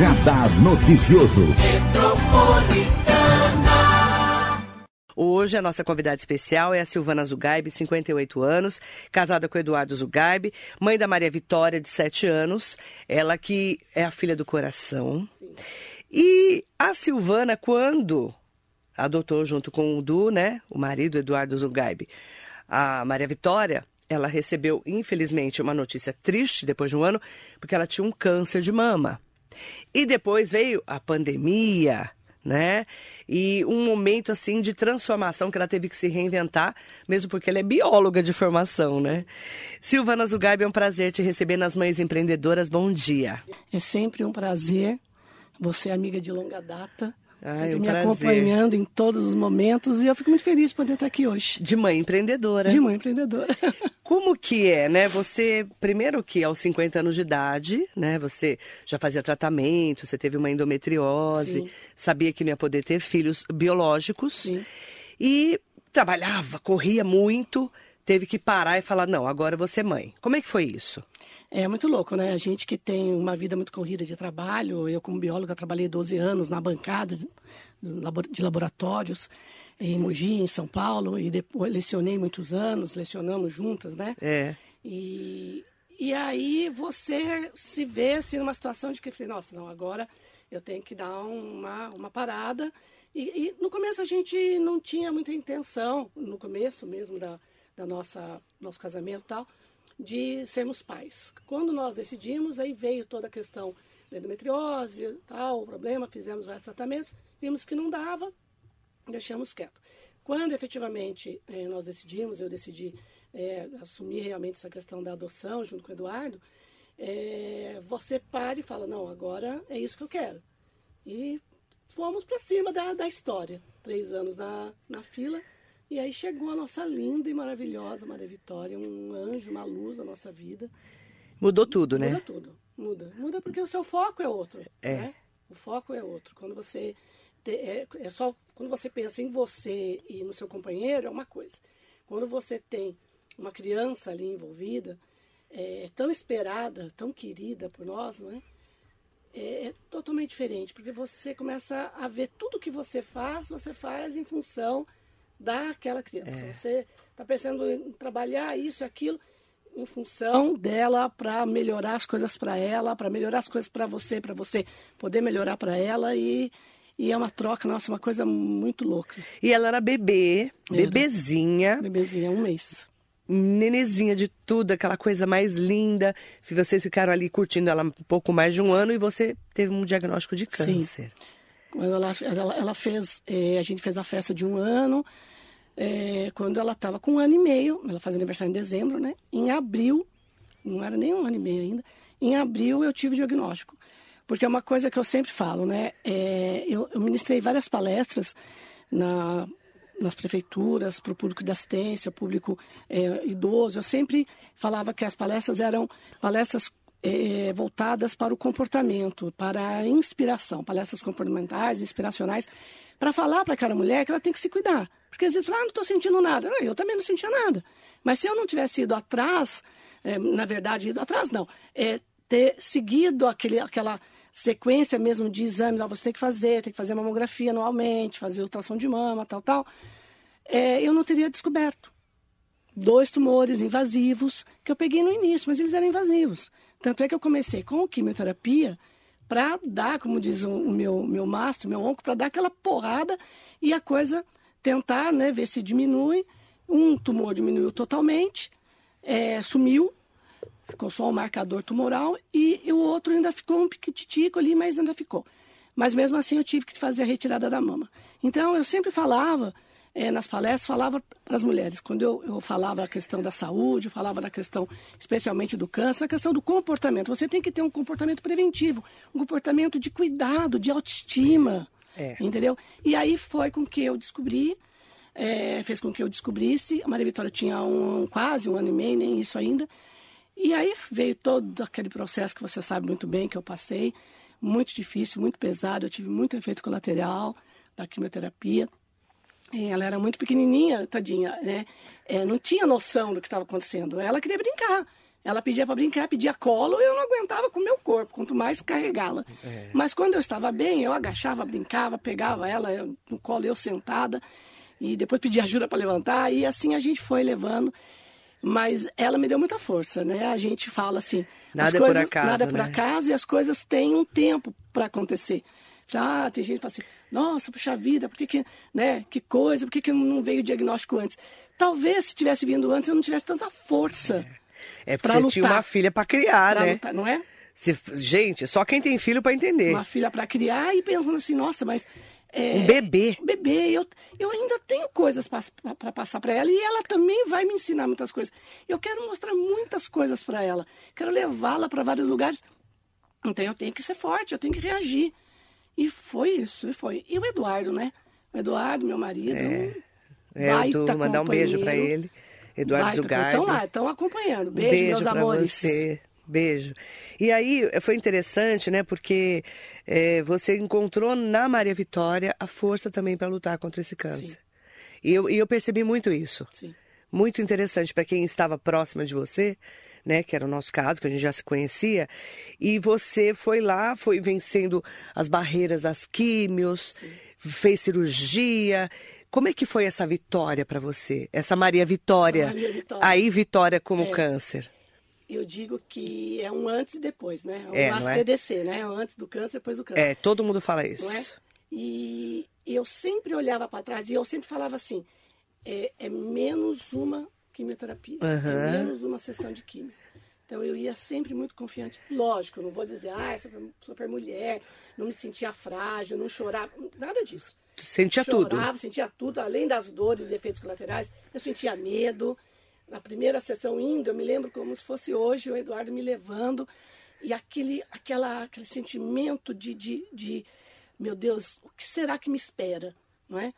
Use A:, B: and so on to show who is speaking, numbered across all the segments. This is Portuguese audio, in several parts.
A: Radar Noticioso.
B: Hoje a nossa convidada especial é a Silvana Zugaib, 58 anos, casada com Eduardo Zugaib, mãe da Maria Vitória, de 7 anos, ela que é a filha do coração. Sim. E a Silvana, quando adotou junto com o Du, né, o marido Eduardo Zugaib, a Maria Vitória, ela recebeu, infelizmente, uma notícia triste depois de um ano, porque ela tinha um câncer de mama. E depois veio a pandemia, né? E um momento assim de transformação que ela teve que se reinventar, mesmo porque ela é bióloga de formação, né? Silvana Zugaib, é um prazer te receber nas Mães Empreendedoras. Bom dia.
C: É sempre um prazer. Você é amiga de longa data.
B: Ai,
C: sempre
B: um
C: me
B: prazer.
C: acompanhando em todos os momentos e eu fico muito feliz de poder estar aqui hoje.
B: De mãe empreendedora.
C: De mãe empreendedora.
B: Como que é, né? Você, primeiro que aos 50 anos de idade, né? Você já fazia tratamento, você teve uma endometriose,
C: Sim.
B: sabia que não ia poder ter filhos biológicos.
C: Sim.
B: E trabalhava, corria muito, teve que parar e falar, não, agora vou ser mãe. Como é que foi isso?
C: É muito louco, né? A gente que tem uma vida muito corrida de trabalho, eu como bióloga trabalhei 12 anos na bancada de, de laboratórios em Mogi, em São Paulo, e depois lecionei muitos anos, lecionamos juntas, né?
B: É.
C: E, e aí você se vê assim numa situação de que, nossa, não, agora eu tenho que dar uma, uma parada. E, e no começo a gente não tinha muita intenção, no começo mesmo da, da nossa nosso casamento e tal, de sermos pais. Quando nós decidimos, aí veio toda a questão da endometriose, tal, o problema, fizemos vários tratamentos, vimos que não dava, deixamos quieto. Quando efetivamente eh, nós decidimos, eu decidi eh, assumir realmente essa questão da adoção junto com o Eduardo, eh, você para e fala, não, agora é isso que eu quero. E fomos para cima da, da história. Três anos na, na fila, e aí chegou a nossa linda e maravilhosa Maria Vitória, um anjo, uma luz na nossa vida.
B: Mudou tudo, né?
C: Muda tudo, muda. Muda porque o seu foco é outro.
B: É.
C: Né? O foco é outro. Quando você é, é, só quando você pensa em você e no seu companheiro é uma coisa. Quando você tem uma criança ali envolvida, é, tão esperada, tão querida por nós, não é? é? É totalmente diferente, porque você começa a ver tudo que você faz, você faz em função daquela criança.
B: É.
C: Você está pensando em trabalhar isso e aquilo em função dela para melhorar as coisas para ela, para melhorar as coisas para você, para você poder melhorar para ela e, e é uma troca, nossa, uma coisa muito louca.
B: E ela era bebê,
C: Era.
B: bebezinha,
C: Bebezinha, um mês.
B: nenezinha de tudo, aquela coisa mais linda. Vocês ficaram ali curtindo ela um pouco mais de um ano e você teve um diagnóstico de
C: Sim. Quando ela, ela, ela fez, eh, a gente fez a festa de um ano, eh, quando ela estava com um ano e meio, ela faz aniversário em dezembro, né? Em abril, não era nem um ano e meio ainda, em abril eu tive o diagnóstico. Porque é uma coisa que eu sempre falo, né? Eh, eu, eu ministrei várias palestras na, nas prefeituras, para o público de assistência, público eh, idoso. Eu sempre falava que as palestras eram palestras eh, voltadas para o comportamento, para a inspiração, palestras comportamentais, inspiracionais, para falar para aquela mulher que ela tem que se cuidar. Porque às vezes fala, ah, não estou sentindo nada. Não, eu também não sentia nada. Mas se eu não tivesse ido atrás, eh, na verdade, ido atrás não, é ter seguido aquele, aquela sequência mesmo de exames, ó, você tem que fazer, tem que fazer mamografia anualmente, fazer ultrassom de mama, tal, tal, é, eu não teria descoberto dois tumores invasivos que eu peguei no início, mas eles eram invasivos. Tanto é que eu comecei com quimioterapia para dar, como diz o, meu, meu mastro, meu onco, para dar aquela porrada e a coisa tentar né, ver se diminui. Um tumor diminuiu totalmente, é, sumiu, ficou só o marcador tumoral e, e o outro ainda ficou um piquititico ali, mas ainda ficou. Mas mesmo assim eu tive que fazer a retirada da mama. Então eu sempre falava, eh, nas palestras, falava para as mulheres, quando eu, eu falava a questão da saúde, falava da questão especialmente do câncer, a questão do comportamento. Você tem que ter um comportamento preventivo, um comportamento de cuidado, de autoestima.
B: É.
C: Entendeu? E aí foi com que eu descobri, eh, fez com que eu descobrisse. A Maria Vitória tinha um, quase um ano e meio, nem isso ainda. E aí veio todo aquele processo que você sabe muito bem que eu passei, muito difícil, muito pesado. Eu tive muito efeito colateral da quimioterapia. E Ela era muito pequenininha, tadinha, né? É, não tinha noção do que estava acontecendo. Ela queria brincar. Ela pedia para brincar, pedia colo, eu não aguentava com o meu corpo, quanto mais carregá-la. É. Mas quando eu estava bem, eu agachava, brincava, pegava ela no colo, eu sentada, e depois pedia ajuda para levantar, e assim a gente foi levando. Mas ela me deu muita força, né? A gente fala assim,
B: nada
C: coisas,
B: é por acaso,
C: nada é
B: por
C: né? acaso e as coisas têm um tempo para acontecer. Já tem gente que fala assim, nossa, puxa vida, por que, que né? Que coisa, por que, que não veio o diagnóstico antes? Talvez se tivesse vindo antes eu não tivesse tanta força.
B: É, é porque você lutar, tinha uma filha para criar,
C: pra
B: né?
C: Lutar, não é?
B: Se, gente, só quem tem filho para entender.
C: Uma filha para criar e pensando assim, nossa, mas é,
B: um bebê.
C: Um bebê. Eu, eu ainda tenho coisas para passar para ela e ela também vai me ensinar muitas coisas. Eu quero mostrar muitas coisas para ela. Quero levá-la para vários lugares. Então eu tenho que ser forte, eu tenho que reagir. E foi isso, e foi. E o Eduardo, né? O Eduardo, meu marido.
B: É, é eu mandar um beijo para ele. Eduardo Zugai.
C: Estão lá, estão acompanhando. Beijo, um beijo meus amores.
B: Você. Beijo. E aí foi interessante, né? Porque é, você encontrou na Maria Vitória a força também para lutar contra esse câncer. Sim. E eu, e eu percebi muito isso.
C: Sim.
B: Muito interessante para quem estava próxima de você, né? Que era o nosso caso, que a gente já se conhecia. E você foi lá, foi vencendo as barreiras das químios, Sim. fez cirurgia. Como é que foi essa vitória para você? Essa Maria Vitória.
C: Essa Maria Vitória.
B: Aí Vitória como
C: é.
B: câncer
C: eu digo que é um antes e depois, né? Um
B: é,
C: ACDC, é? né? Antes do câncer, depois do câncer.
B: É, todo mundo fala isso.
C: Não é? E eu sempre olhava para trás e eu sempre falava assim: é, é menos uma quimioterapia,
B: uhum.
C: menos uma sessão de quimio. Então eu ia sempre muito confiante. Lógico, eu não vou dizer, ah, super, super mulher, não me sentia frágil, não chorava, nada disso.
B: Sentia
C: Chorava,
B: tudo.
C: Chorava, sentia tudo, além das dores e efeitos colaterais, eu sentia medo na primeira sessão indo, eu me lembro como se fosse hoje o Eduardo me levando e aquele, aquela, aquele sentimento de, de, de, meu Deus, o que será que me espera, não é?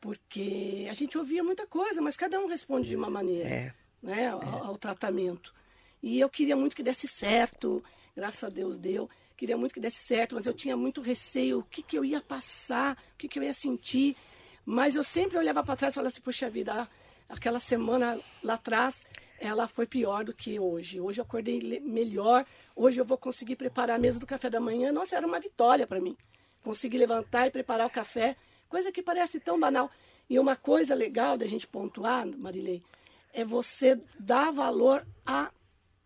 C: Porque a gente ouvia muita coisa, mas cada um responde de uma maneira,
B: é.
C: né, ao, é. ao tratamento. E eu queria muito que desse certo, graças a Deus deu. Queria muito que desse certo, mas eu tinha muito receio, o que, que eu ia passar, o que, que eu ia sentir. Mas eu sempre olhava para trás e falava assim, puxa vida, aquela semana lá atrás, ela foi pior do que hoje. Hoje eu acordei melhor, hoje eu vou conseguir preparar a mesa do café da manhã. Nossa, era uma vitória para mim. Conseguir levantar e preparar o café, coisa que parece tão banal. E uma coisa legal da gente pontuar, Marilei, é você dar valor a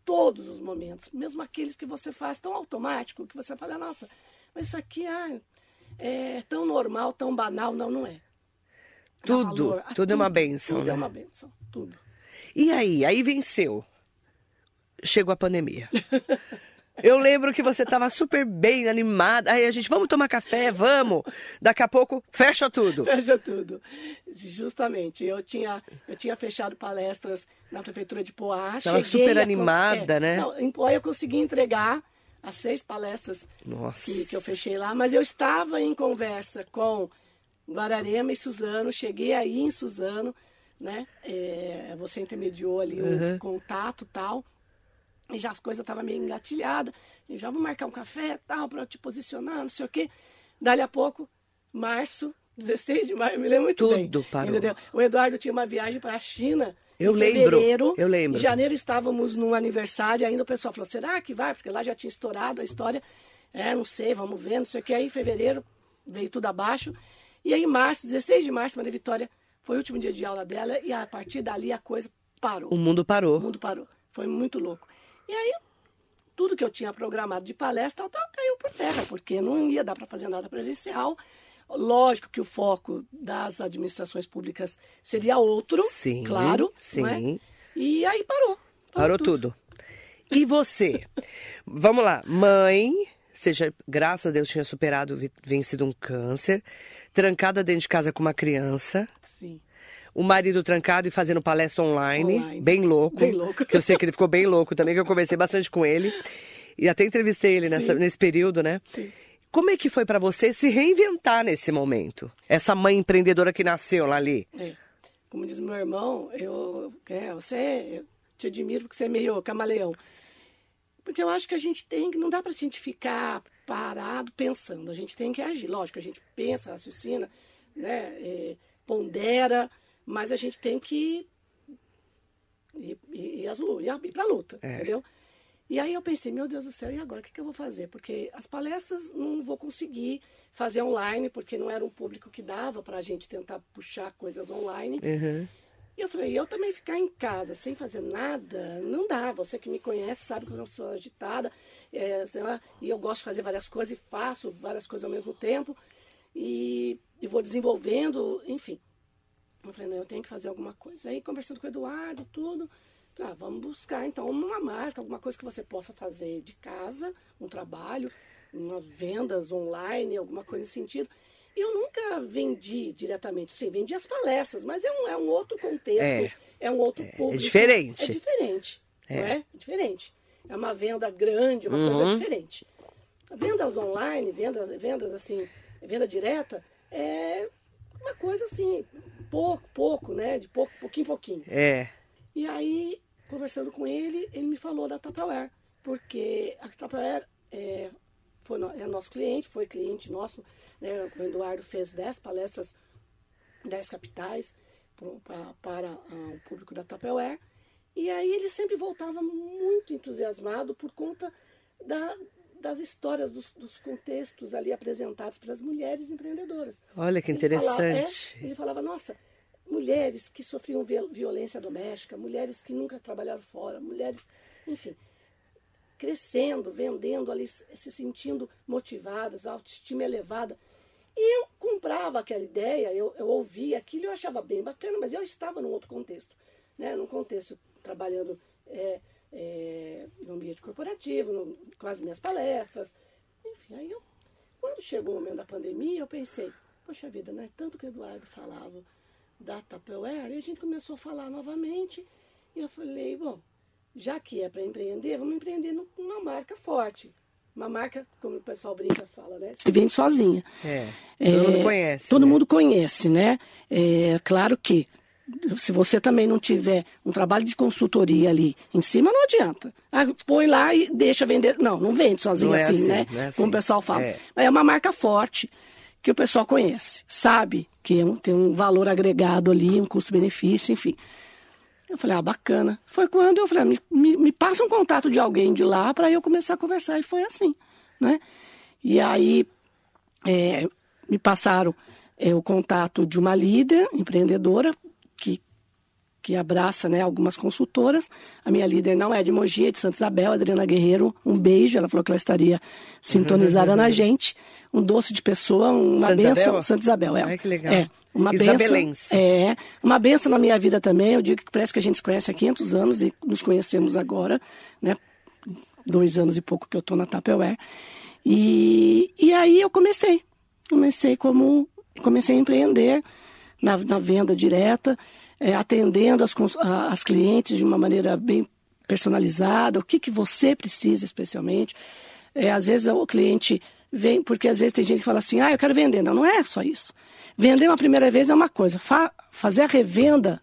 C: todos os momentos, mesmo aqueles que você faz tão automático, que você fala, nossa, mas isso aqui ah, é tão normal, tão banal. Não, não é.
B: Tudo, tudo, tudo, é uma benção.
C: Tudo
B: né?
C: é uma benção, tudo.
B: E aí? Aí venceu. Chegou a pandemia. Eu lembro que você estava super bem animada. Aí a gente, vamos tomar café, vamos. Daqui a pouco, fecha tudo.
C: Fecha tudo. Justamente. Eu tinha, eu tinha fechado palestras na prefeitura de Poá.
B: Estava super animada,
C: é,
B: né?
C: Não, em Poá eu consegui entregar as seis palestras que, que eu fechei lá. Mas eu estava em conversa com Guararema e Suzano. Cheguei aí em Suzano, né? É, você intermediou ali uhum. o contato tal. E já as coisas estavam meio engatilhadas. E já vou marcar um café tal, para te posicionar, não sei o quê. Dali a pouco, março, 16 de maio, me lembro muito
B: Tudo
C: bem.
B: Tudo parou.
C: Entendeu? O Eduardo tinha uma viagem para a China.
B: Eu
C: em
B: lembro.
C: Fevereiro,
B: eu lembro.
C: Em janeiro estávamos num aniversário, ainda o pessoal falou: será que vai? Porque lá já tinha estourado a história. É, não sei, vamos ver, não sei o que. Aí em fevereiro veio tudo abaixo. E aí, em março, 16 de março, Maria Vitória foi o último dia de aula dela e a partir dali a coisa parou.
B: O mundo parou.
C: O mundo parou. Foi muito louco. E aí, tudo que eu tinha programado de palestra tal, caiu por terra, porque não ia dar para fazer nada presencial. Lógico que o foco das administrações públicas seria outro,
B: sim,
C: claro. É?
B: Sim.
C: É? E aí parou.
B: Parou, parou tudo. tudo. E você? Vamos lá, mãe, seja, graças a Deus, tinha superado, vencido um câncer, trancada dentro de casa com uma criança.
C: Sim.
B: O marido trancado e fazendo palestra online,
C: online.
B: bem louco.
C: Bem louco.
B: Que eu sei que ele ficou bem louco também, que eu conversei bastante com ele. E até entrevistei ele nessa, nesse período, né?
C: Sim.
B: Como é que foi para você se reinventar nesse momento? Essa mãe empreendedora que nasceu lá ali.
C: É. Como diz meu irmão, eu, é, você, eu te admiro porque você é meio camaleão. Porque eu acho que a gente tem que. Não dá para a gente ficar parado pensando. A gente tem que agir. Lógico, a gente pensa, raciocina, né, é, pondera, mas a gente tem que. Ir, ir, ir pra luta, é. entendeu? E aí eu pensei, meu Deus do céu, e agora o que, que eu vou fazer? Porque as palestras não vou conseguir fazer online, porque não era um público que dava para a gente tentar puxar coisas online. Uhum. E eu falei, eu também ficar em casa sem fazer nada, não dá. Você que me conhece sabe que eu sou agitada, é, lá, e eu gosto de fazer várias coisas e faço várias coisas ao mesmo tempo. E, e vou desenvolvendo, enfim. Eu falei, não, eu tenho que fazer alguma coisa. Aí, conversando com o Eduardo, tudo, falei, ah, vamos buscar então uma marca, alguma coisa que você possa fazer de casa, um trabalho, umas vendas online, alguma coisa nesse sentido. E eu nunca vendi diretamente, sim, vendi as palestras, mas é um, é um outro contexto, é, é um outro é, público.
B: É diferente.
C: É diferente, é. não é? É diferente. É uma venda grande, uma uhum. coisa diferente. Vendas online, vendas, vendas assim, venda direta, é uma coisa assim, pouco, pouco, né? De pouco, pouquinho, pouquinho.
B: É.
C: E aí, conversando com ele, ele me falou da Tupperware, porque a Tupperware é, foi, é nosso cliente, foi cliente nosso, né? O Eduardo fez 10 palestras, 10 capitais para, para uh, o público da Tupperware. E aí ele sempre voltava muito entusiasmado por conta da, das histórias, dos, dos, contextos ali apresentados para as mulheres empreendedoras.
B: Olha que ele interessante.
C: Falava, é, ele falava, nossa, mulheres que sofriam violência doméstica, mulheres que nunca trabalharam fora, mulheres, enfim, crescendo, vendendo ali, se sentindo motivadas, autoestima elevada. E eu comprava aquela ideia, eu, eu ouvia aquilo, eu achava bem bacana, mas eu estava num outro contexto, né? num contexto trabalhando é, é, no ambiente corporativo, no, com as minhas palestras. Enfim, aí eu, quando chegou o momento da pandemia, eu pensei, poxa vida, não é tanto que o Eduardo falava da Tupperware, e a gente começou a falar novamente, e eu falei, bom, já que é para empreender, vamos empreender numa marca forte. Uma marca, como o pessoal brinca, fala, né? Se vende sozinha.
B: É, todo é, mundo conhece.
C: Todo né? mundo conhece, né? É claro que se você também não tiver um trabalho de consultoria ali em cima, não adianta. Ah, põe lá e deixa vender. Não, não vende sozinho não é assim, assim, né? É assim. Como o pessoal fala. É. é uma marca forte que o pessoal conhece, sabe que é tem um valor agregado ali, um custo-benefício, enfim. Eu falei, ah, bacana. Foi quando eu falei, ah, me, me, me passa um contato de alguém de lá para eu começar a conversar. E foi assim, né? E aí é, me passaram é, o contato de uma líder empreendedora que, que abraça né, algumas consultoras. A minha líder não é de Mogi, é de Santa Isabel, Adriana Guerreiro. Um beijo, ela falou que ela estaria sintonizada na gente. Um doce de pessoa, uma Santa benção. Isabel? Santa Isabel, é.
B: Ai, que legal.
C: É, uma benção. É, uma benção na minha vida também. Eu digo que parece que a gente se conhece há 500 anos e nos conhecemos agora, né? Dois anos e pouco que eu tô na Tupperware. E, e aí eu comecei. Comecei como... Comecei a empreender na, na venda direta, é, atendendo as, as clientes de uma maneira bem personalizada, o que, que você precisa especialmente. É, às vezes o cliente vem, porque às vezes tem gente que fala assim, ah, eu quero vender. Não, não é só isso. Vender uma primeira vez é uma coisa, Fa fazer a revenda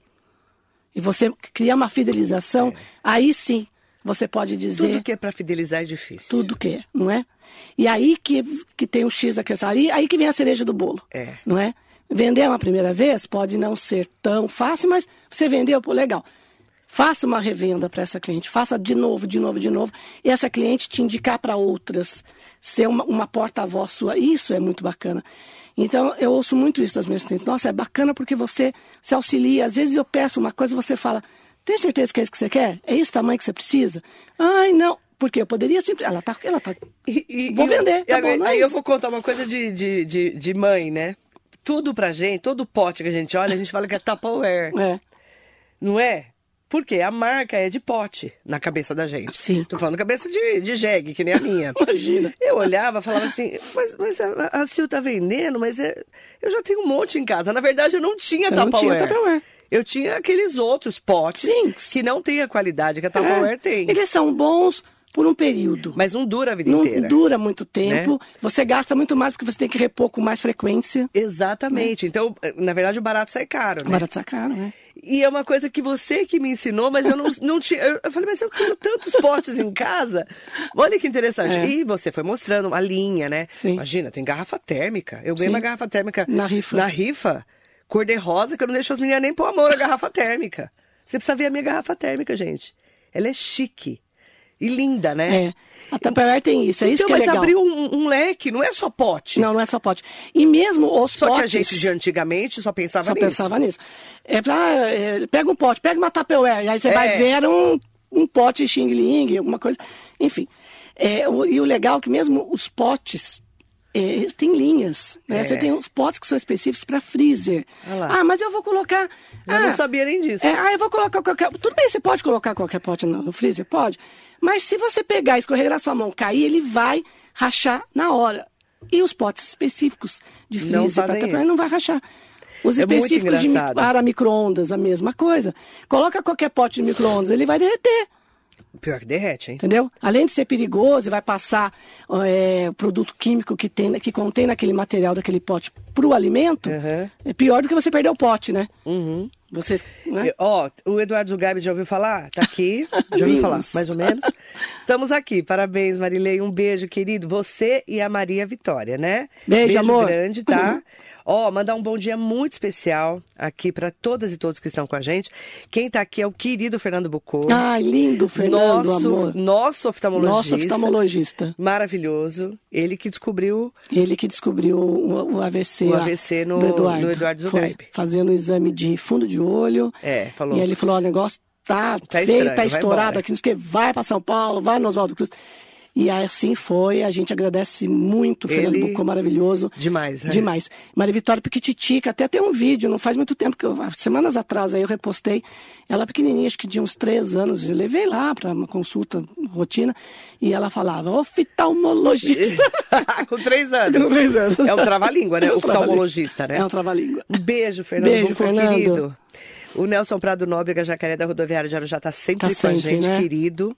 C: e você criar uma fidelização, é. aí sim você pode dizer.
B: Tudo que é para fidelizar é difícil.
C: Tudo que é, não é? E aí que, que tem o X da questão, aí, aí que vem a cereja do bolo.
B: É.
C: Não é? Vender uma primeira vez pode não ser tão fácil, mas você vendeu, pô, legal. Faça uma revenda para essa cliente, faça de novo, de novo, de novo, e essa cliente te indicar para outras, ser uma, uma porta-voz sua. Isso é muito bacana. Então, eu ouço muito isso das minhas clientes. Nossa, é bacana porque você se auxilia. Às vezes eu peço uma coisa e você fala, tem certeza que é isso que você quer? É esse tamanho que você precisa? Ai, não. Porque eu poderia sempre. Ela tá. Ela tá. E, e, vou vender. Tá bom,
B: é aí eu vou contar uma coisa de, de, de, de mãe, né? Tudo pra gente, todo pote que a gente olha, a gente fala que é Tupperware.
C: É.
B: Não é? Porque a marca é de pote na cabeça da gente.
C: Sim.
B: Tô falando cabeça de, de jegue, que nem a minha.
C: Imagina.
B: Eu olhava falava assim, mas, mas a, a Sil tá vendendo, mas é, eu já tenho um monte em casa. Na verdade, eu não tinha Você Tupperware. Não tinha Tupperware. Eu tinha aqueles outros potes Sim. que não tem a qualidade que a Tupperware é. tem.
C: Eles são bons por um período.
B: Mas não dura a vida
C: não
B: inteira.
C: Não dura muito tempo. Né? Você gasta muito mais porque você tem que repor com mais frequência.
B: Exatamente. Né? Então, na verdade, o barato sai caro, né?
C: O barato sai caro, né?
B: E é uma coisa que você que me ensinou, mas eu não, não tinha. Eu falei, mas eu tenho tantos potes em casa. Olha que interessante. É. E você foi mostrando a linha, né?
C: Sim.
B: Imagina, tem garrafa térmica. Eu ganhei Sim. uma garrafa térmica
C: na rifa.
B: Na rifa, cor de rosa, que eu não deixo as meninas nem pôr a mão na garrafa térmica. Você precisa ver a minha garrafa térmica, gente. ela é chique e linda, né?
C: É. A Tupperware tem isso, é isso
B: então,
C: que é
B: mas
C: legal.
B: abriu um, um leque, não é só pote.
C: Não, não é só pote. E mesmo os
B: Só
C: potes...
B: que a gente de antigamente só pensava
C: Só
B: nisso.
C: pensava nisso. É pra, é, pega um pote, pega uma Tupperware, aí você
B: É.
C: vai ver um, um pote Xing Ling, alguma coisa. Enfim. É, o- e o legal é que mesmo os potes é, tem linhas. Né?
B: É.
C: Você tem os potes que são específicos para freezer.
B: Lá.
C: Ah, mas eu vou colocar.
B: Eu
C: ah,
B: não sabia nem disso.
C: é, ah, eu vou colocar qualquer. Tudo bem, você pode colocar qualquer pote no, no freezer? Pode. Mas se você pegar, escorregar na sua mão, cair, ele vai rachar na hora. E os potes específicos de freezer para
B: isso.
C: não vai rachar. Os
B: É
C: específicos de para micro-ondas, a mesma coisa. Coloca qualquer pote de micro-ondas, ele vai derreter.
B: Pior que derrete, hein?
C: Entendeu? Além de ser perigoso e vai passar é, o produto químico que, tem, que contém naquele material daquele pote para o alimento,
B: Uhum.
C: é pior do que você perder o pote, né?
B: Uhum.
C: Você, né?
B: Ó, o Eduardo Zugabe já ouviu falar? Tá aqui. Já ouviu falar, mais ou menos. Estamos aqui. Parabéns, Marilei. Um beijo, querido. Você e a Maria Vitória, né?
C: Beijo, amor.
B: grande, tá? Ó, mandar um bom dia muito especial aqui para todas e todos que estão com a gente. Quem tá aqui é o querido Fernando Bucô.
C: Ai, lindo, Fernando,
B: nosso,
C: amor.
B: nosso oftalmologista.
C: Nosso oftalmologista.
B: Maravilhoso. Ele que descobriu
C: Ele que descobriu o, o AVC,
B: O AVC no-
C: do Eduardo.
B: no Eduardo
C: Foi
B: Zugaib.
C: fazendo o exame de fundo de olho.
B: É, falou.
C: E ele falou, o negócio tá,
B: Tá
C: feio,
B: estranho,
C: tá estourado aqui, não sei o que, vai para São Paulo, vai no Oswaldo Cruz. E assim foi, a gente agradece muito, o Fernando
B: Ele-
C: Bucô, maravilhoso.
B: Demais, né?
C: Demais. Maria Vitória Piquititica, até tem um vídeo, não faz muito tempo, que eu, semanas atrás aí eu repostei, ela pequenininha, acho que de uns três anos, eu levei lá para uma consulta rotina, e ela falava, oftalmologista.
B: com três anos.
C: Com três anos.
B: É um trava-língua, né?
C: É um
B: Oftalmologista, né?
C: É um trava-língua.
B: Um beijo, Fernando.
C: Beijo,
B: Bucô,
C: Fernando.
B: querido. O Nelson Prado Nóbrega, Jacaré da Rodoviária de Arujá, tá sempre
C: Tá
B: com a
C: sempre,
B: gente,
C: né?
B: querido.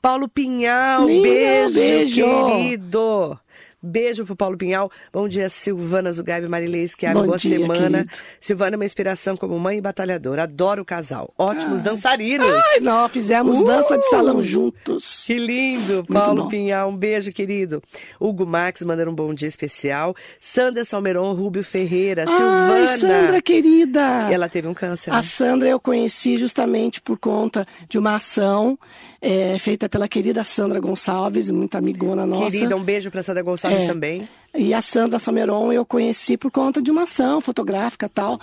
B: Paulo Pinhal,
C: Lindo,
B: beijo,
C: beijo.
B: querido. Beijo pro Paulo Pinhal. Bom dia, Silvana Zugaib, Marilei Esquiago.
C: Bom
B: Boa
C: dia,
B: semana.
C: querido.
B: Silvana é uma inspiração como mãe e batalhadora. Adoro o casal. Ótimos dançarinos.
C: Ai, nós fizemos
B: Uh!
C: dança de salão juntos.
B: Que lindo, Paulo
C: bom.
B: Pinhal, um beijo, querido. Hugo Marques mandando um bom dia especial. Sandra Salmeron, Rubio Ferreira, Silvana.
C: Ai, Sandra, querida.
B: Ela teve um câncer. né?
C: A Sandra eu conheci justamente por conta de uma ação é, feita pela querida Sandra Gonçalves, muita amigona nossa.
B: Querida, um beijo pra Sandra Gonçalves
C: É.
B: também.
C: E a Sandra Sameron eu conheci por conta de uma ação fotográfica tal,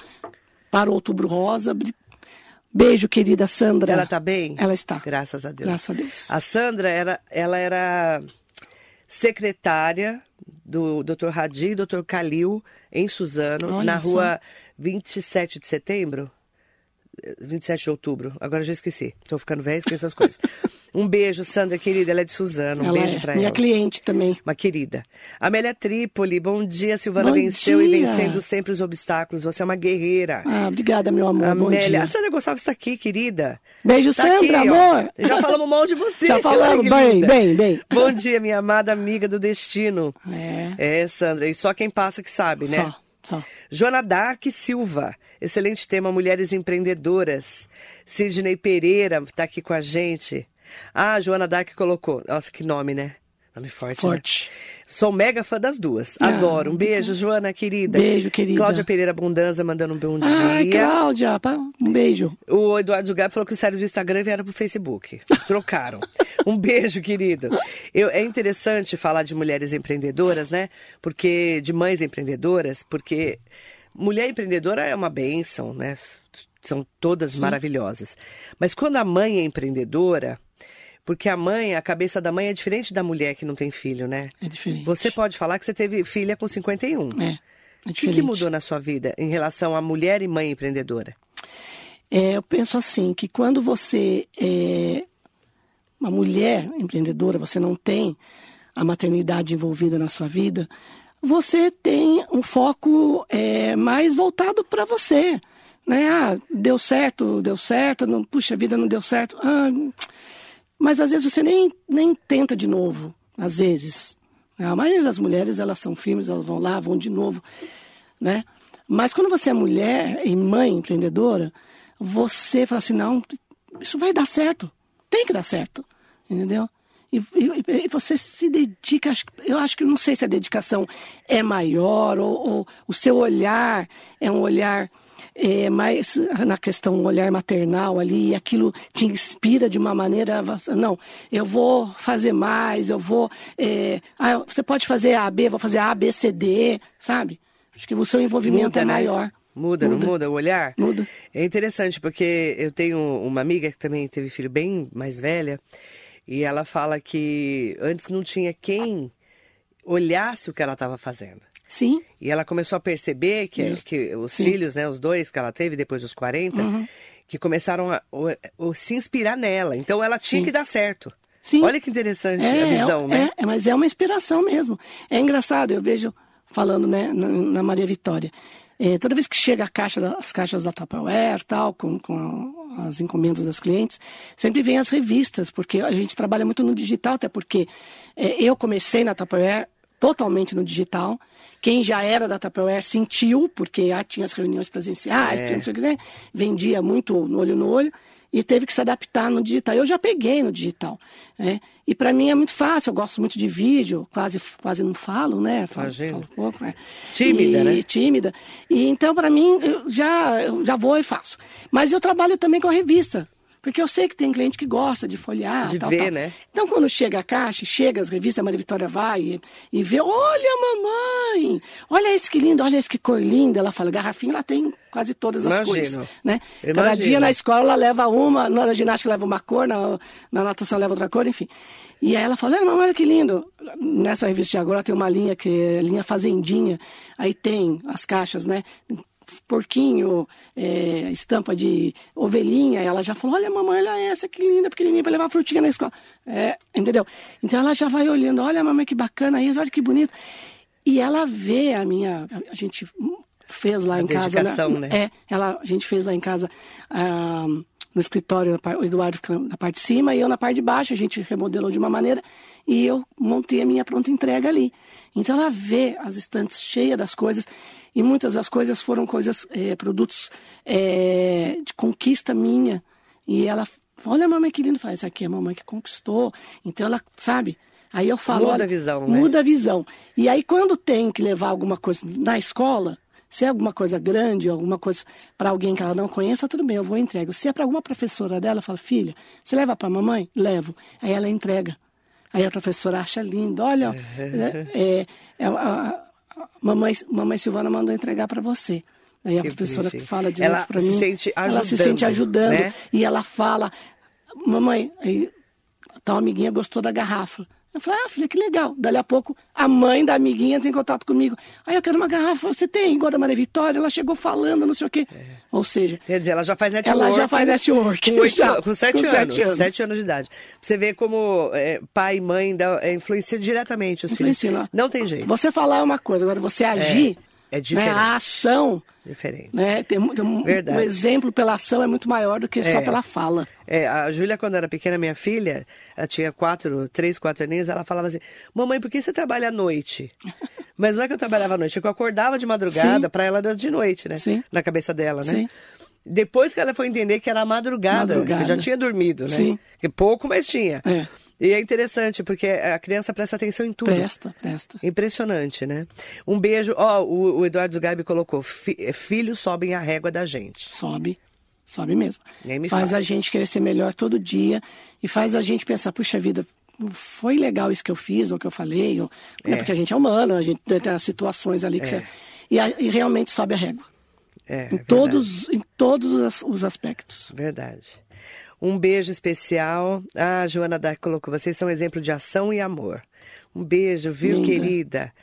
C: para o Outubro Rosa. Beijo, querida Sandra.
B: Ela tá bem?
C: Ela está.
B: Graças a Deus.
C: Graças a Deus.
B: A Sandra, era, ela era secretária do Dr. Hadi e Dr. Calil em Suzano,
C: Olha
B: na rua 27 de setembro. Eh, 27 de outubro, agora já esqueci. Tô ficando velha, esqueço as coisas. Um beijo, Sandra, querida. Ela é de Suzano. Um
C: ela
B: beijo
C: é
B: pra
C: minha
B: ela.
C: cliente também.
B: Uma querida. Amélia Trípoli, bom dia. Silvana
C: Bom
B: venceu e
C: dia.
B: vencendo sempre os obstáculos. Você é uma guerreira.
C: Ah, obrigada, meu amor. Bom
B: Amélia,
C: dia.
B: a Sandra Gonçalves está aqui, querida.
C: Beijo,
B: Tá
C: Sandra,
B: aqui, ó.
C: amor.
B: Já falamos mal de você.
C: Já falamos, bem, bem, bem.
B: Bom dia, minha amada amiga do destino.
C: É.
B: É, Sandra, e só quem passa que sabe, né?
C: Só, só.
B: Joana Dark Silva, excelente tema, mulheres empreendedoras. Sidney Pereira está aqui com a gente. Ah, Joana Dark colocou. Nossa, que nome, né? Nome forte. né?
C: Forte.
B: Sou mega fã das duas.
C: Ah,
B: Adoro. Um beijo, Joana, querida.
C: Beijo, querida.
B: Cláudia Pereira Abundança mandando um bom
C: Ai,
B: dia.
C: Cláudia, pá, um beijo.
B: O Eduardo Gabi falou que o sério do Instagram vieram pro Facebook. Trocaram. um beijo, querido. Eu, é interessante falar de mulheres empreendedoras, né? Porque de mães empreendedoras, porque mulher empreendedora é uma benção, né? São todas maravilhosas. Mas quando a mãe é empreendedora, porque a mãe, a cabeça da mãe é diferente da mulher que não tem filho, né?
C: É diferente.
B: Você pode falar que você teve filha com 51.
C: É, é
B: O que, que mudou na sua vida em relação a mulher e mãe empreendedora?
C: É, eu penso assim, que quando você é uma mulher empreendedora, você não tem a maternidade envolvida na sua vida, você tem um foco é, mais voltado para você. Né? Ah, deu certo, deu certo, não, puxa, a vida não deu certo. Ah, mas às vezes você nem, nem tenta de novo, às vezes. A maioria das mulheres, elas são firmes, elas vão lá, vão de novo, né? Mas quando você é mulher e mãe empreendedora, você fala assim, não, isso vai dar certo, tem que dar certo, entendeu? E, e- e você se dedica, eu acho que não sei se a dedicação é maior ou, ou o seu olhar é um olhar é, mas na questão olhar maternal ali, aquilo te inspira de uma maneira. Não, eu vou fazer mais, eu vou. É, ah, você pode fazer A, B, vou fazer A, B, C, D, sabe? Acho que o seu envolvimento muda, é né? maior.
B: Muda, muda, não muda o olhar?
C: Muda.
B: É interessante, porque eu tenho uma amiga que também teve filho bem mais velha, e ela fala que antes não tinha quem olhasse o que ela estava fazendo.
C: Sim.
B: E ela começou a perceber que, que os Sim. filhos, né, os dois que ela teve depois dos 40, uhum. que começaram a, a, a, se inspirar nela. Então ela tinha Sim. que dar certo.
C: Sim.
B: Olha que interessante é, a visão,
C: é,
B: né?
C: É, mas é uma inspiração mesmo. É engraçado, eu vejo falando né, na, na Maria Vitória. É, toda vez que chega a caixa, as caixas da Tupperware, tal, com, com as encomendas das clientes, sempre vem as revistas, porque a gente trabalha muito no digital, até porque é, eu comecei na Tupperware totalmente no digital. Quem já era da Tupperware sentiu, porque já tinha as reuniões presenciais, é. tinha não sei o que, né? vendia muito no olho no olho e teve que se adaptar no digital. Eu já peguei no digital. Né? E para mim é muito fácil, eu gosto muito de vídeo, quase, quase não falo, né? Falo, falo pouco. É.
B: Tímida,
C: e,
B: né?
C: Tímida. E então, para mim, eu já, eu já vou e faço. Mas eu trabalho também com a revista. Porque eu sei que tem cliente que gosta de folhear.
B: De
C: tal,
B: ver,
C: tal.
B: né?
C: Então, quando chega a caixa, chega as revistas, a Maria Vitória vai e, e vê: olha, mamãe, olha esse que lindo, olha esse que cor linda. Ela fala: garrafinha, ela tem quase todas as
B: Imagino.
C: cores. Né? Cada dia na escola ela leva uma, na ginástica leva uma cor, na, na natação leva outra cor, enfim. E aí ela fala, olha, mamãe, olha que lindo. Nessa revista de agora tem uma linha que é linha fazendinha. Aí tem as caixas, né? Porquinho, é, estampa de ovelhinha, ela já falou, olha mamãe, olha essa que linda, pequenininha, para levar frutinha na escola. É, entendeu? Então ela já vai olhando, olha mamãe que bacana isso, olha que bonito. E ela vê a minha, a gente fez lá
B: a
C: em casa,
B: né? né?
C: É, ela, a gente fez lá em casa ah, no escritório, o Eduardo fica na parte de cima e eu na parte de baixo, a gente remodelou de uma maneira e eu montei a minha pronta entrega ali. Então ela vê as estantes cheias das coisas e muitas das coisas foram coisas, é, produtos é, de conquista minha. E ela, olha a mamãe que lindo, faz isso aqui é a mamãe que conquistou. Então ela, sabe? Aí eu falo,
B: muda
C: olha,
B: a visão, né?
C: Muda a visão. E aí quando tem que levar alguma coisa na escola, se é alguma coisa grande, alguma coisa para alguém que ela não conheça, tudo bem, eu vou entregar. Se é para alguma professora dela, eu falo, filha, você leva para a mamãe? Levo. Aí ela entrega. Aí a professora acha lindo, olha, é, é, a, mamãe, mamãe Silvana mandou entregar para você. Aí a professora que fala de novo para mim,
B: sente
C: ela se sente ajudando
B: né?
C: e ela fala, mamãe, aí, tal amiguinha gostou da garrafa. Eu falei, ah, filha, que legal. Dali a pouco, a mãe da amiguinha tem contato comigo. Aí eu quero uma garrafa, você tem, igual da Maria Vitória, ela chegou falando, não sei o quê. É. Ou seja...
B: Quer dizer, ela já faz network.
C: Ela já faz network.
B: Com, oito, já, com, sete, com anos, sete, anos, sete anos. de idade. Você vê como é, pai e mãe dá, é, influencia diretamente os influencia, filhos. Não tem jeito.
C: Você falar é uma coisa, agora você agir...
B: É. É diferente. Né?
C: A ação.
B: Diferente.
C: Né? Tem, um,
B: Verdade.
C: um exemplo pela ação é muito maior do que é. só pela fala.
B: É, a Júlia, quando era pequena, minha filha, ela tinha quatro, três, quatro aninhos, ela falava assim: Mamãe, por que você trabalha à noite? Mas não é que eu trabalhava à noite, é que eu acordava de madrugada, para ela era de noite, né?
C: Sim.
B: Na cabeça dela, né?
C: Sim.
B: Depois que ela foi entender que era madrugada, madrugada. que já tinha dormido, né?
C: Sim.
B: Que pouco, mas tinha.
C: É.
B: E é interessante, porque a criança presta atenção em tudo.
C: Presta, presta.
B: Impressionante, né? Um beijo. Ó, oh, o, o, Eduardo Zugabi colocou: filhos sobem a régua da gente.
C: Sobe. Sobe mesmo.
B: faz
C: fala. a gente querer ser melhor todo dia e faz a gente pensar, puxa vida, foi legal isso que eu fiz, ou que eu falei, ou... É. porque a gente é humano, a gente tem as situações ali que é. você... E, a, e realmente sobe a régua.
B: É,
C: em, todos, em todos os aspectos.
B: Verdade. Um beijo especial. Ah, Joana Dark colocou: vocês são exemplo de ação e amor. Um beijo, viu, Linda. querida?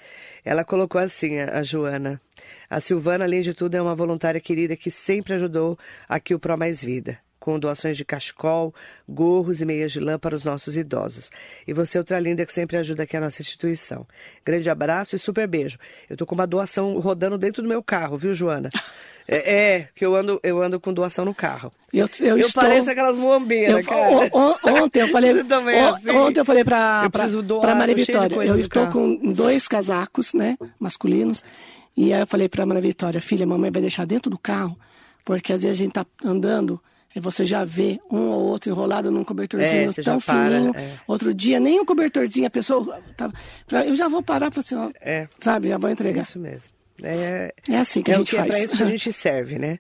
B: Ela colocou assim, a, Joana. A Silvana, além de tudo, é uma voluntária querida que sempre ajudou aqui o Pro Mais Vida com doações de cachecol, gorros e meias de lã para os nossos idosos. E você, outra linda, que sempre ajuda aqui a nossa instituição. Grande abraço e super beijo. Eu tô com uma doação rodando dentro do meu carro, viu, Joana? É, é, que eu ando, eu ando com doação no carro.
C: Eu, eu,
B: eu
C: estou...
B: pareço aquelas muambeiras, cara.
C: ontem eu falei.
B: é assim?
C: Ontem eu falei para para Maria Vitória. Eu estou
B: carro.
C: com dois casacos, né, masculinos. E aí eu falei para Maria Vitória, filha, mamãe vai deixar dentro do carro, porque às vezes a gente tá andando você já vê um ou outro enrolado num cobertorzinho
B: é,
C: tão fininho. É. Outro dia, nem um cobertorzinho, a pessoa. Tá, eu já vou parar para assim, ó,
B: é.
C: sabe, já vou entregar.
B: Isso mesmo. É,
C: é assim que a gente
B: que
C: faz.
B: É para isso que a gente serve, né?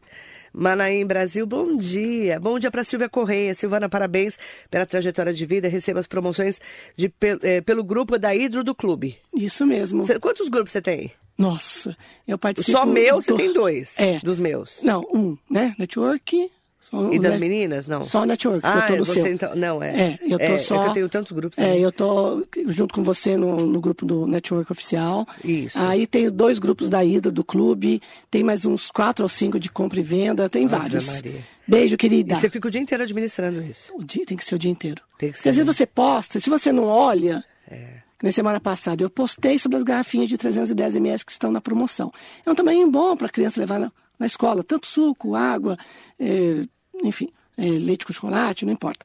B: Manaim Brasil, bom dia. Bom dia para Silvia Correia. Silvana, parabéns pela trajetória de vida. Receba as promoções de, é, pelo grupo da Hidro do Clube.
C: Isso mesmo.
B: Cê, quantos grupos você tem?
C: Nossa, eu participo.
B: Só meu,
C: do...
B: você tem dois?
C: É.
B: Dos meus?
C: Não, um, né? Network.
B: Só, e das net... meninas, não?
C: Só network,
B: ah,
C: eu tô no
B: você
C: seu.
B: Então... Não, é.
C: É, eu tô
B: é,
C: só...
B: É que eu tenho tantos grupos.
C: É, eu tô junto com você no, no grupo do Network Oficial.
B: Isso.
C: Aí tem dois grupos da Hidro, do clube. Tem mais uns quatro ou cinco de compra e venda. Tem
B: Ave
C: vários.
B: Maria.
C: Beijo, querida.
B: E você fica o dia inteiro administrando isso?
C: O dia, tem que ser o dia inteiro.
B: Tem que ser.
C: às vezes você posta, se você não olha...
B: É.
C: Na semana passada eu postei sobre as garrafinhas de 310 ml que estão na promoção. É um tamanho bom para a criança levar na, na, escola, tanto suco, água, é, enfim, é, leite com chocolate, não importa.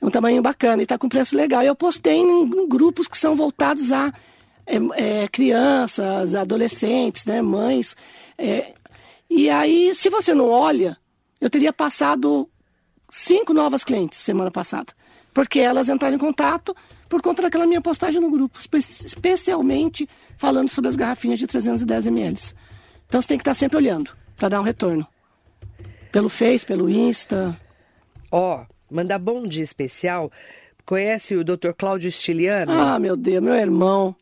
C: É um tamanho bacana e está com preço legal. E eu postei em, grupos que são voltados a é, crianças, adolescentes, né, mães. é, e aí, se você não olha, eu teria passado cinco novas clientes semana passada, porque elas entraram em contato por conta daquela minha postagem no grupo, espe especialmente falando sobre as garrafinhas de 310 ml. Então você tem que estar sempre olhando para dar um retorno. Pelo Face, pelo Insta.
B: Ó, oh, mandar bom dia especial. Conhece o Dr. Cláudio Stiliano?
C: Ah, meu Deus, meu irmão.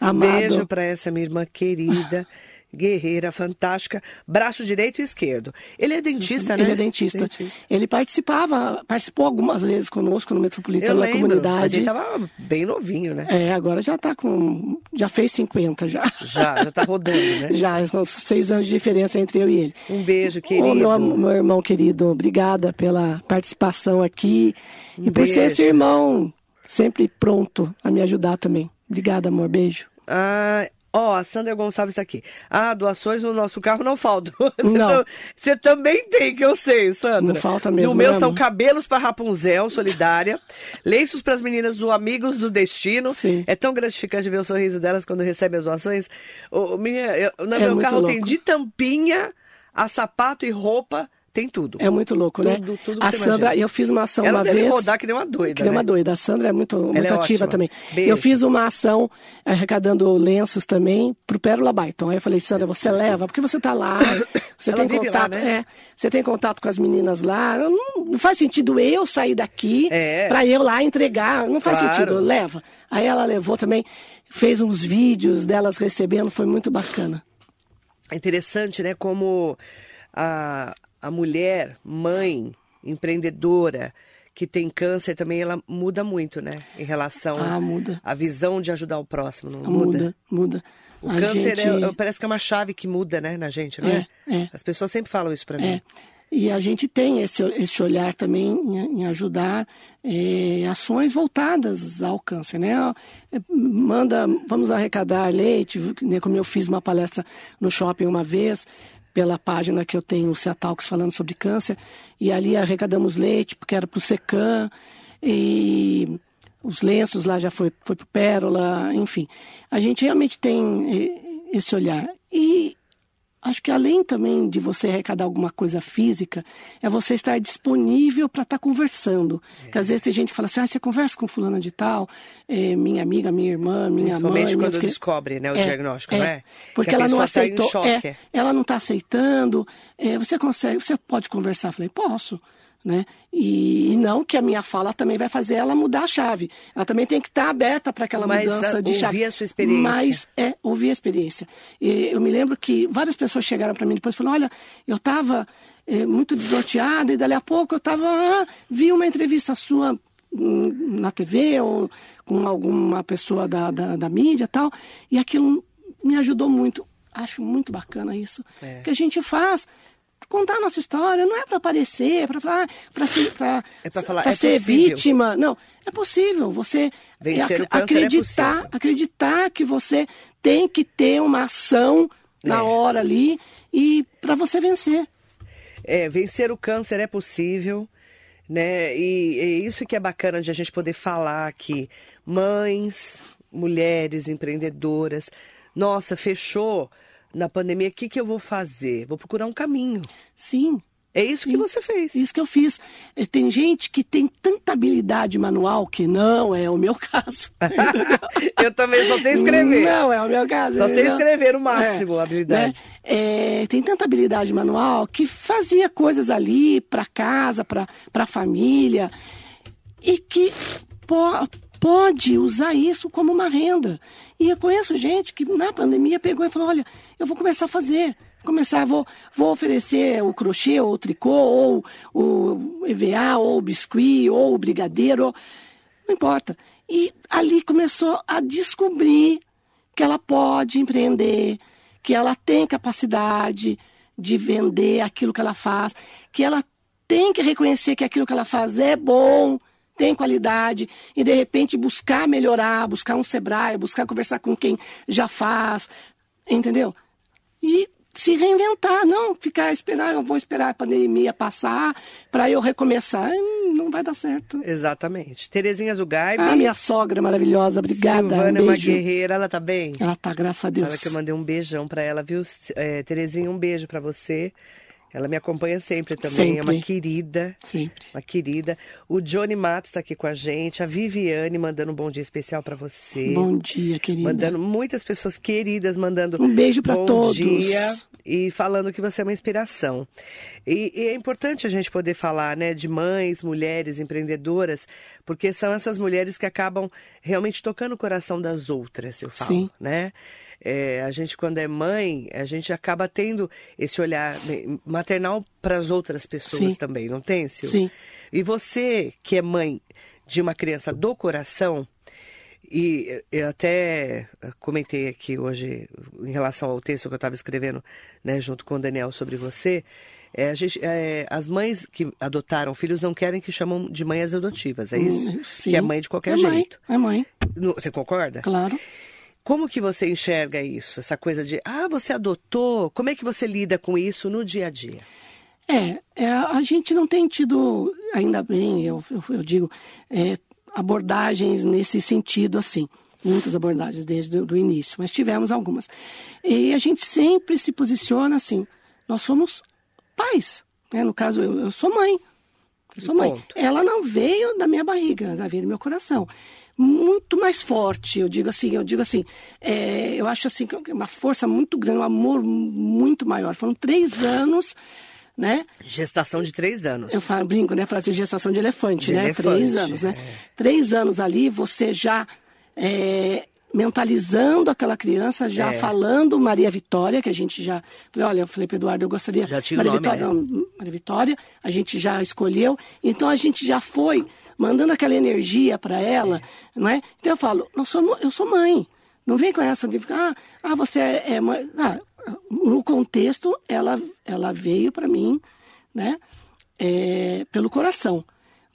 C: Amado.
B: Beijo para essa minha irmã querida. Guerreira, fantástica, braço direito e esquerdo. Ele é dentista,
C: Ele
B: né?
C: é dentista. dentista. Ele participava, participou algumas vezes conosco no Metropolitano
B: lembro,
C: comunidade.
B: Ele estava bem novinho, né?
C: É, agora já está com. Já fez 50 já.
B: Já, já está rodando, né?
C: já, são seis anos de diferença entre eu e ele.
B: Um beijo, querido.
C: Ô, meu, meu irmão querido, obrigada pela participação aqui
B: Um
C: e por
B: beijo.
C: ser esse irmão sempre pronto a me ajudar também. Obrigada, amor. Beijo.
B: Ah, Ó, oh, a Sandra Gonçalves está aqui. Ah, doações no nosso carro não faltam.
C: Não.
B: Você também tem, que eu sei, Sandra.
C: Não falta mesmo.
B: No meu
C: né,
B: são cabelos para Rapunzel, solidária. lenços para as meninas do Amigos do Destino.
C: Sim.
B: É tão gratificante ver o sorriso delas quando recebem as doações. O, minha, eu, no
C: É
B: meu carro tem
C: louco.
B: de tampinha a sapato e roupa, tem tudo.
C: É muito louco, né?
B: Tudo, tudo
C: a Sandra,
B: imagina.
C: eu fiz uma ação
B: Ela
C: uma
B: deve
C: vez.
B: rodar que nem uma doida,
C: Que nem
B: né?
C: uma doida. A Sandra é muito, muito
B: é
C: ativa
B: ótima.
C: também.
B: Beijo.
C: Eu fiz uma ação arrecadando lenços também pro Pérola Byton. Aí eu falei, Sandra, você leva, porque você tá lá, você
B: Ela
C: tem
B: vive lá,
C: contato,
B: né?
C: é, você tem contato com as meninas lá. Não, não faz sentido eu sair daqui
B: É.
C: pra eu lá entregar. Não faz
B: Claro.
C: sentido, leva. Aí ela levou também, fez uns vídeos delas recebendo, foi muito bacana.
B: É interessante, né? Como a, a mulher, mãe, empreendedora, que tem câncer também, ela muda muito, né? Em relação
C: Ah, muda.
B: à visão de ajudar o próximo, não muda?
C: Muda, muda.
B: O
C: A
B: câncer
C: gente-
B: é- parece que é uma chave que muda, né, na gente, não é?
C: É, é.
B: As pessoas sempre falam isso pra mim.
C: É. E a gente tem esse, esse olhar também em, em ajudar ações voltadas ao câncer, né? Manda, vamos arrecadar leite, né? como eu fiz uma palestra no shopping uma vez, pela página que eu tenho, o Ceatalks, falando sobre câncer, e ali arrecadamos leite, porque era para o SECAM, e os lenços lá já foi, foi para o Pérola, enfim. A gente realmente tem eh, esse olhar. E acho que além também de você arrecadar alguma coisa física, é você estar disponível para estar conversando. Porque às vezes tem gente que fala assim, ah, você conversa com fulana de tal, é, minha amiga, minha irmã, minha mãe...
B: Principalmente quando
C: que-
B: descobre né, o
C: É,
B: diagnóstico,
C: é,
B: não é?
C: Porque ela não
B: tá
C: aceitou. é, ela não está aceitando. é, você consegue, você pode conversar? Eu falei, posso. Né? E, e não que a minha fala também vai fazer ela mudar a chave. Ela também tem que estar aberta para aquela
B: Mas,
C: mudança
B: ah,
C: de
B: ouvir
C: chave.
B: a sua experiência.
C: Mas é ouvir a experiência. E eu me lembro que várias pessoas chegaram para mim depois e falaram: olha, eu estava muito desnorteada e dali a pouco eu estava. Ah, vi uma entrevista sua hum, na TV ou com alguma pessoa da, da, da mídia tal, e aquilo me ajudou muito. Acho muito bacana isso.
B: É.
C: Que a gente faz contar a nossa história, não é para aparecer, para falar, para ser, pra,
B: É pra falar,
C: pra
B: é
C: ser vítima. Não, é possível. Você
B: Vencer
C: ac-
B: é
C: acreditar,
B: possível.
C: acreditar que você tem que ter uma ação na
B: É.
C: hora ali e para você vencer.
B: É, vencer o câncer é possível, né? E é isso que é bacana de a gente poder falar aqui. Mães, mulheres, empreendedoras. Nossa, fechou na pandemia, o que, que eu vou fazer? Vou procurar um caminho.
C: Sim.
B: É isso
C: Sim.
B: que você fez.
C: Isso que eu fiz. Tem gente que tem tanta habilidade manual que não é o meu caso.
B: eu também só sei escrever.
C: Não é o meu caso.
B: Só sei escrever no máximo
C: É,
B: a habilidade.
C: né? É, tem tanta habilidade manual que fazia coisas ali para casa, para a família, e que pode usar isso como uma renda. E eu conheço gente que na pandemia pegou e falou: olha, eu vou começar a fazer. Começar, vou, vou oferecer o crochê, ou o tricô, ou o EVA, ou o biscuit, ou o brigadeiro, não importa. E ali começou a descobrir que ela pode empreender, que ela tem capacidade de vender aquilo que ela faz, que ela tem que reconhecer que aquilo que ela faz é bom, tem qualidade, e de repente buscar melhorar, buscar um Sebrae, buscar conversar com quem já faz, entendeu? E se reinventar, não ficar esperar, eu vou esperar a pandemia passar para eu recomeçar, Hum, não vai dar certo.
B: Exatamente. Terezinha Zugaib.
C: Ah, minha sogra maravilhosa, obrigada.
B: Silvana é
C: um
B: uma
C: beijo.
B: guerreira, ela tá bem?
C: Ela tá, graças a Deus.
B: Fala que eu mandei um beijão pra ela, viu? É, Terezinha, um beijo pra você. Ela me acompanha sempre também, é uma
C: Sempre.
B: querida.
C: Sempre.
B: Uma querida. O Johnny Matos está aqui com a gente. A Viviane mandando um bom dia especial para você.
C: Bom dia, querida.
B: Mandando muitas pessoas queridas mandando
C: Um beijo
B: bom
C: todos.
B: dia e falando que você é uma inspiração. E, e é importante a gente poder falar, né, de mães, mulheres empreendedoras, porque são essas mulheres que acabam realmente tocando o coração das outras, eu falo,
C: Sim.
B: né? É, a gente, quando é mãe, a gente acaba tendo esse olhar maternal para as outras pessoas
C: Sim.
B: também, não tem, Sil?
C: Sim.
B: E você, que é mãe de uma criança do coração, e eu até comentei aqui hoje, em relação ao texto que eu estava escrevendo, né, junto com o Daniel sobre você, é, gente, é, as mães que adotaram filhos não querem que chamam de mães adotivas, é isso?
C: Hum, sim.
B: Que é mãe de qualquer
C: é mãe,
B: jeito.
C: É mãe,
B: Você concorda?
C: claro.
B: Como que você enxerga isso? Essa coisa de, ah, você adotou, como é que você lida com isso no dia a dia?
C: É, é, a gente não tem tido, ainda bem, eu, eu, eu digo, é, abordagens nesse sentido assim. Muitas abordagens desde o início, mas tivemos algumas. E a gente sempre se posiciona assim: nós somos pais. Né? No caso, eu, eu sou mãe. Eu sou mãe.
B: Ponto.
C: Ela não veio da minha barriga, ela veio do meu coração. Muito mais forte, eu digo assim, eu digo assim, é, eu acho assim, que uma força muito grande, um amor muito maior. Foram três anos, né?
B: Gestação de três anos.
C: Eu falo, brinco, né? Falo assim, gestação de elefante,
B: De
C: né?
B: elefante,
C: Três anos, né?
B: é.
C: Três anos ali, você já é, mentalizando aquela criança, já
B: É.
C: falando Maria Vitória, que a gente já. Falei, olha, eu falei para Eduardo, eu gostaria.
B: Já tinha
C: Maria
B: nome,
C: Vitória,
B: é.
C: não, Maria Vitória, a gente já escolheu. Então a gente já foi mandando aquela energia para ela, não é? Então eu falo, nós somos, eu sou mãe. Não vem com essa de ficar, ah, ah você é, é mãe. Ah, no contexto, ela, ela veio para mim, né? é, pelo coração.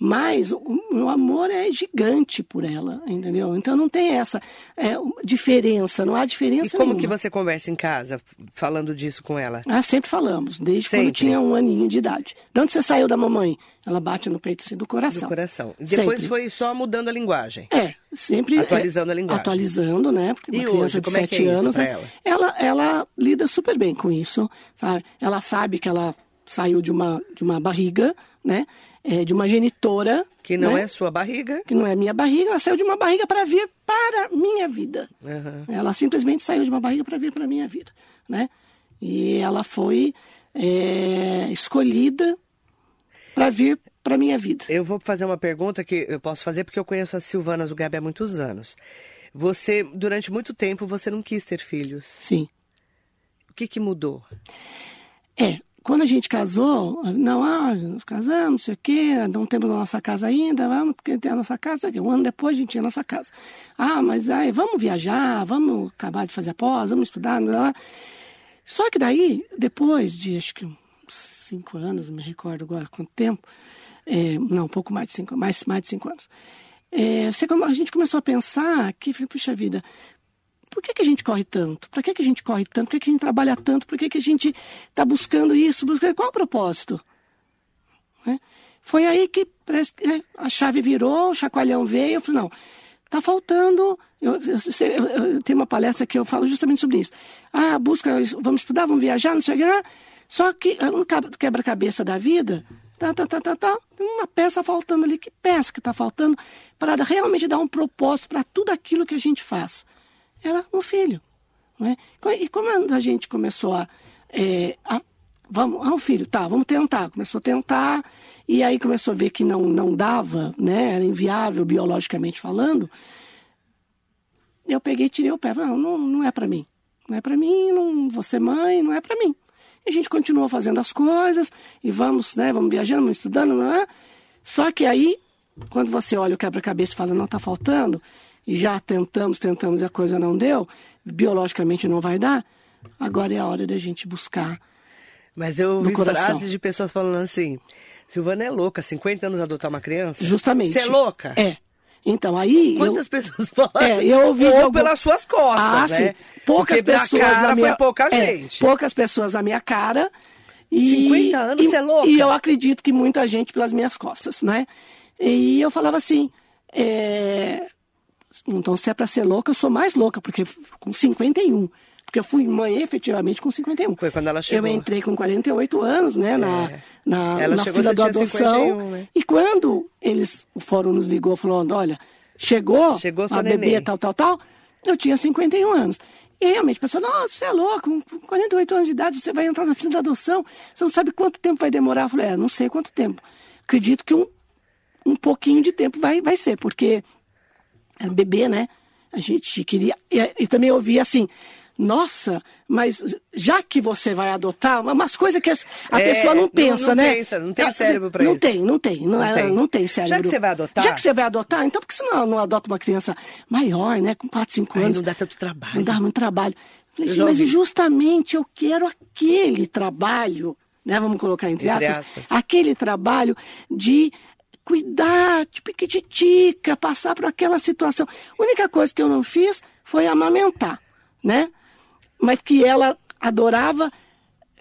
C: Mas o meu amor é gigante por ela, entendeu? Então não tem essa é, diferença, não há
B: E
C: diferença
B: como
C: nenhuma.
B: que você conversa em casa, falando disso com ela?
C: Ah, sempre falamos, desde
B: Sempre.
C: quando tinha um aninho de idade. De onde você saiu da mamãe? Ela bate no peito assim, do coração.
B: Do coração. Depois
C: Sempre.
B: foi só mudando a linguagem.
C: É, sempre.
B: Atualizando
C: é,
B: a linguagem.
C: Atualizando, né? Porque uma
B: E
C: criança
B: hoje,
C: de
B: como é que é
C: 7 anos, né?
B: ela?
C: Ela, ela lida super bem com isso, sabe? Ela sabe que ela saiu de uma, de uma barriga, né? É, de uma genitora.
B: Que não
C: né?
B: é sua barriga.
C: Que não é minha barriga, ela saiu de uma barriga para vir para minha vida.
B: Aham.
C: Ela simplesmente saiu de uma barriga para vir para minha vida, né? E ela foi é, escolhida para vir para minha vida.
B: Eu vou fazer uma pergunta que eu posso fazer porque eu conheço a Silvana Zugabe há muitos anos. Você, durante muito tempo, você não quis ter filhos.
C: Sim.
B: O que, que mudou?
C: É, quando a gente casou, não, ah, nós casamos, não sei o quê, não temos a nossa casa ainda, vamos ter a nossa casa, um ano depois a gente tinha a nossa casa. Ah, mas aí, vamos viajar, vamos acabar de fazer a pós, vamos estudar, blá, blá. Só que daí, depois de, acho que cinco anos, não me recordo agora quanto tempo, é, não, um pouco mais de cinco, mais, mais de cinco anos, é, a gente começou a pensar que, puxa vida, por que, que a gente corre tanto? Para que, que a gente corre tanto? Por que, que a gente trabalha tanto? Por que, que a gente está buscando isso? Qual o propósito? Né? Foi aí que né, a chave virou, o chacoalhão veio. Eu falei, não, está faltando. Eu, eu- eu- eu tenho uma palestra que eu falo justamente sobre isso. Ah, busca, vamos estudar, vamos viajar, não sei o que. Só que é um quebra-cabeça da vida, tá, tá, tá, tá, tá, uma peça faltando ali. Que peça que está faltando para realmente dar um propósito para tudo aquilo que a gente faz? Era um filho. Não é? E como a gente começou a, é, a vamos, ah, um filho, tá, vamos tentar. Começou a tentar, e aí começou a ver que não, não dava, né? Era inviável biologicamente falando. Eu peguei tirei o pé. Não, não, não é para mim. Não é para mim, não vou ser mãe, não é para mim. E a gente continuou fazendo as coisas, e vamos, né? Vamos viajando, vamos estudando, não é? Só que aí, quando você olha o quebra-cabeça e fala, não, tá faltando, e já tentamos, tentamos e a coisa não deu, biologicamente não vai dar, agora é a hora da gente buscar
B: mas eu ouvi frases de pessoas falando assim: Silvana é louca, 50 anos adotar uma criança?
C: Justamente.
B: Você é louca?
C: É. Então, aí.
B: Quantas eu... pessoas falam?
C: É, eu ouvi.
B: Ou
C: algum...
B: pelas suas costas. Ah, né? sim.
C: Poucas
B: Porque
C: pessoas
B: cara
C: na minha.
B: Foi pouca
C: é,
B: gente.
C: Poucas pessoas na minha cara. E,
B: 50 anos, você é louca?
C: E eu acredito que muita gente pelas minhas costas, né? E eu falava assim. É... Então, se é pra ser louca, eu sou mais louca, porque com 51 porque eu fui mãe efetivamente com 51.
B: Foi quando ela chegou.
C: Eu entrei com 48 anos, né, na, é. na, ela na fila da adoção. 51, né? E quando eles, o fórum nos ligou falando, olha, chegou, chegou a bebê neném. tal, tal, tal, eu tinha 51 anos. E realmente, o pessoal, nossa, você é louco, com 48 anos de idade você vai entrar na fila da adoção, você não sabe quanto tempo vai demorar. Eu falei, é, não sei quanto tempo. Acredito que um, um pouquinho de tempo vai, vai ser, porque era bebê, né? A gente queria. E, e também ouvi assim, nossa, mas já que você vai adotar, umas coisas que a, é, pessoa não pensa,
B: não,
C: não
B: né? Pensa, não tem ah, cérebro para
C: isso.
B: Não
C: tem, não tem, não, não, é, tem. não tem cérebro.
B: Já que você vai adotar?
C: Já que você vai adotar, então por que você não, não adota uma criança maior, né? Com 4, 5 anos.
B: não dá tanto trabalho.
C: Não dá muito trabalho. Falei, mas justamente eu quero aquele trabalho, né? Vamos colocar entre, entre aspas, aspas, aquele trabalho de cuidar, de piquititica, passar por aquela situação. A única coisa que eu não fiz foi amamentar, né? mas que ela adorava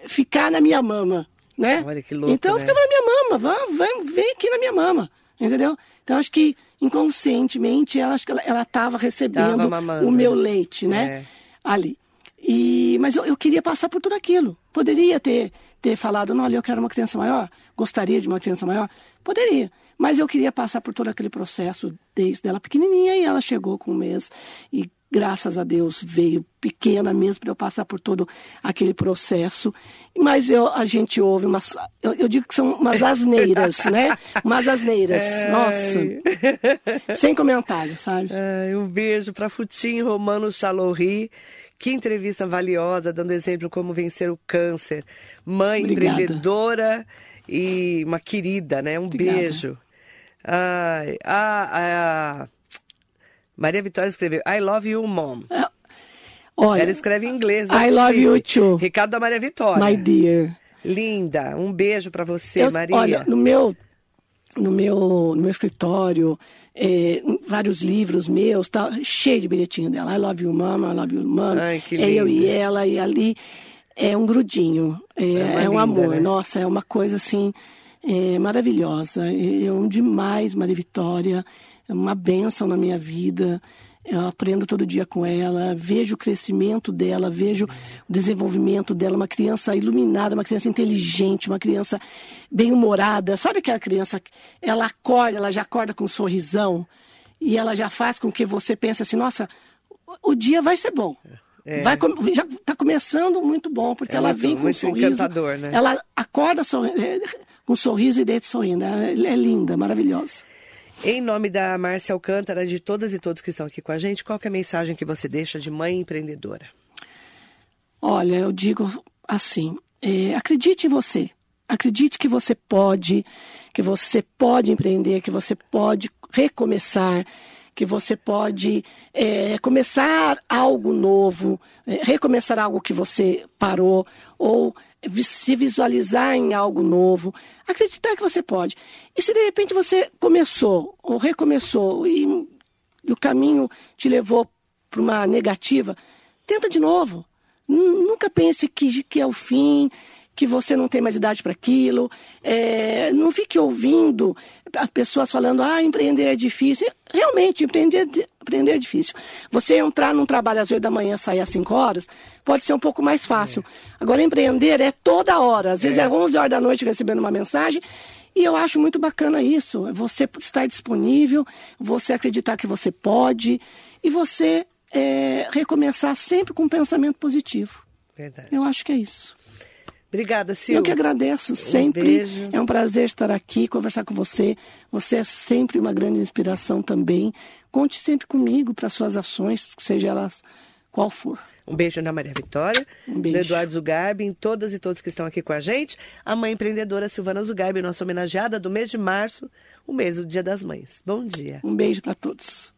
C: ficar na minha mama, né?
B: Olha que louco,
C: então
B: né?
C: ficava na minha mama, vai, vai, vem aqui na minha mama, entendeu? Então acho que inconscientemente ela acho que ela estava recebendo o meu leite, né? É. Ali. E, mas eu, eu queria passar por tudo aquilo. Poderia ter, ter falado, não, olha, eu quero uma criança maior, gostaria de uma criança maior. Poderia. Mas eu queria passar por todo aquele processo desde ela pequenininha e ela chegou com um mês. E graças a Deus veio pequena mesmo para eu passar por todo aquele processo. Mas eu, a gente ouve umas. Eu, eu digo que são umas asneiras, né? Umas asneiras. Nossa. Sem comentário, sabe?
B: Um beijo para Futim Romano Chalorri. Que entrevista valiosa, dando exemplo como vencer o câncer. Mãe, Obrigada. empreendedora e uma querida, né? Um Obrigada. beijo. Ai, a, a, Maria Vitória escreveu I love you, mom. É, olha, Ela escreve em inglês.
C: I love you too.
B: Ricardo da Maria Vitória.
C: My dear.
B: Linda. Um beijo para você,
C: Eu,
B: Maria.
C: Olha, no meu no meu, no meu escritório, é, vários livros meus, tá cheio de bilhetinho dela. I love you, mama, I love you, mama.
B: Ai, que
C: é eu e ela, e ali é um grudinho, é, é, é um linda, amor. Né? Nossa, é uma coisa assim é, maravilhosa. É um demais, Maria Vitória é uma benção na minha vida. Eu aprendo todo dia com ela, vejo o crescimento dela, vejo o desenvolvimento dela, uma criança iluminada, uma criança inteligente, uma criança bem-humorada. Sabe aquela criança, ela acorda, ela já acorda com um sorrisão e ela já faz com que você pense assim, nossa, o dia vai ser bom. É. Vai, já está começando muito bom, porque é ela muito, vem com um sorriso.
B: Né?
C: Ela acorda é, com um sorriso e deita sorrindo. É, é linda, maravilhosa.
B: Em nome da Márcia Alcântara, de todas e todos que estão aqui com a gente, qual é a mensagem que você deixa de mãe empreendedora?
C: Olha, eu digo assim, é, acredite em você. Acredite que você pode, que você pode empreender, que você pode recomeçar, que você pode é, começar algo novo, é, recomeçar algo que você parou, ou se visualizar em algo novo, acreditar que você pode. E se de repente você começou ou recomeçou e, e o caminho te levou para uma negativa, tenta de novo. Nunca pense que, que é o fim, que você não tem mais idade para aquilo. É, não fique ouvindo pessoas falando, ah, empreender é difícil. Realmente, empreender, empreender é difícil. Você entrar num trabalho às oito da manhã sair às cinco horas, pode ser um pouco mais fácil. É. Agora, empreender é toda hora. Às vezes é, é 11 horas da noite recebendo uma mensagem. E eu acho muito bacana isso. Você estar disponível, você acreditar que você pode e você é, recomeçar sempre com um pensamento positivo. Verdade. Eu acho que é isso.
B: Obrigada, Silvia.
C: Eu que agradeço sempre. Um é um prazer estar aqui, conversar com você. Você é sempre uma grande inspiração também. Conte sempre comigo para suas ações, seja elas qual for.
B: Um beijo na Maria Vitória, um beijo. do Eduardo Zugarbi, em todas e todos que estão aqui com a gente. A mãe empreendedora Silvana Zugarbi, nossa homenageada do mês de março, o mês do Dia das Mães. Bom dia.
C: Um beijo para todos.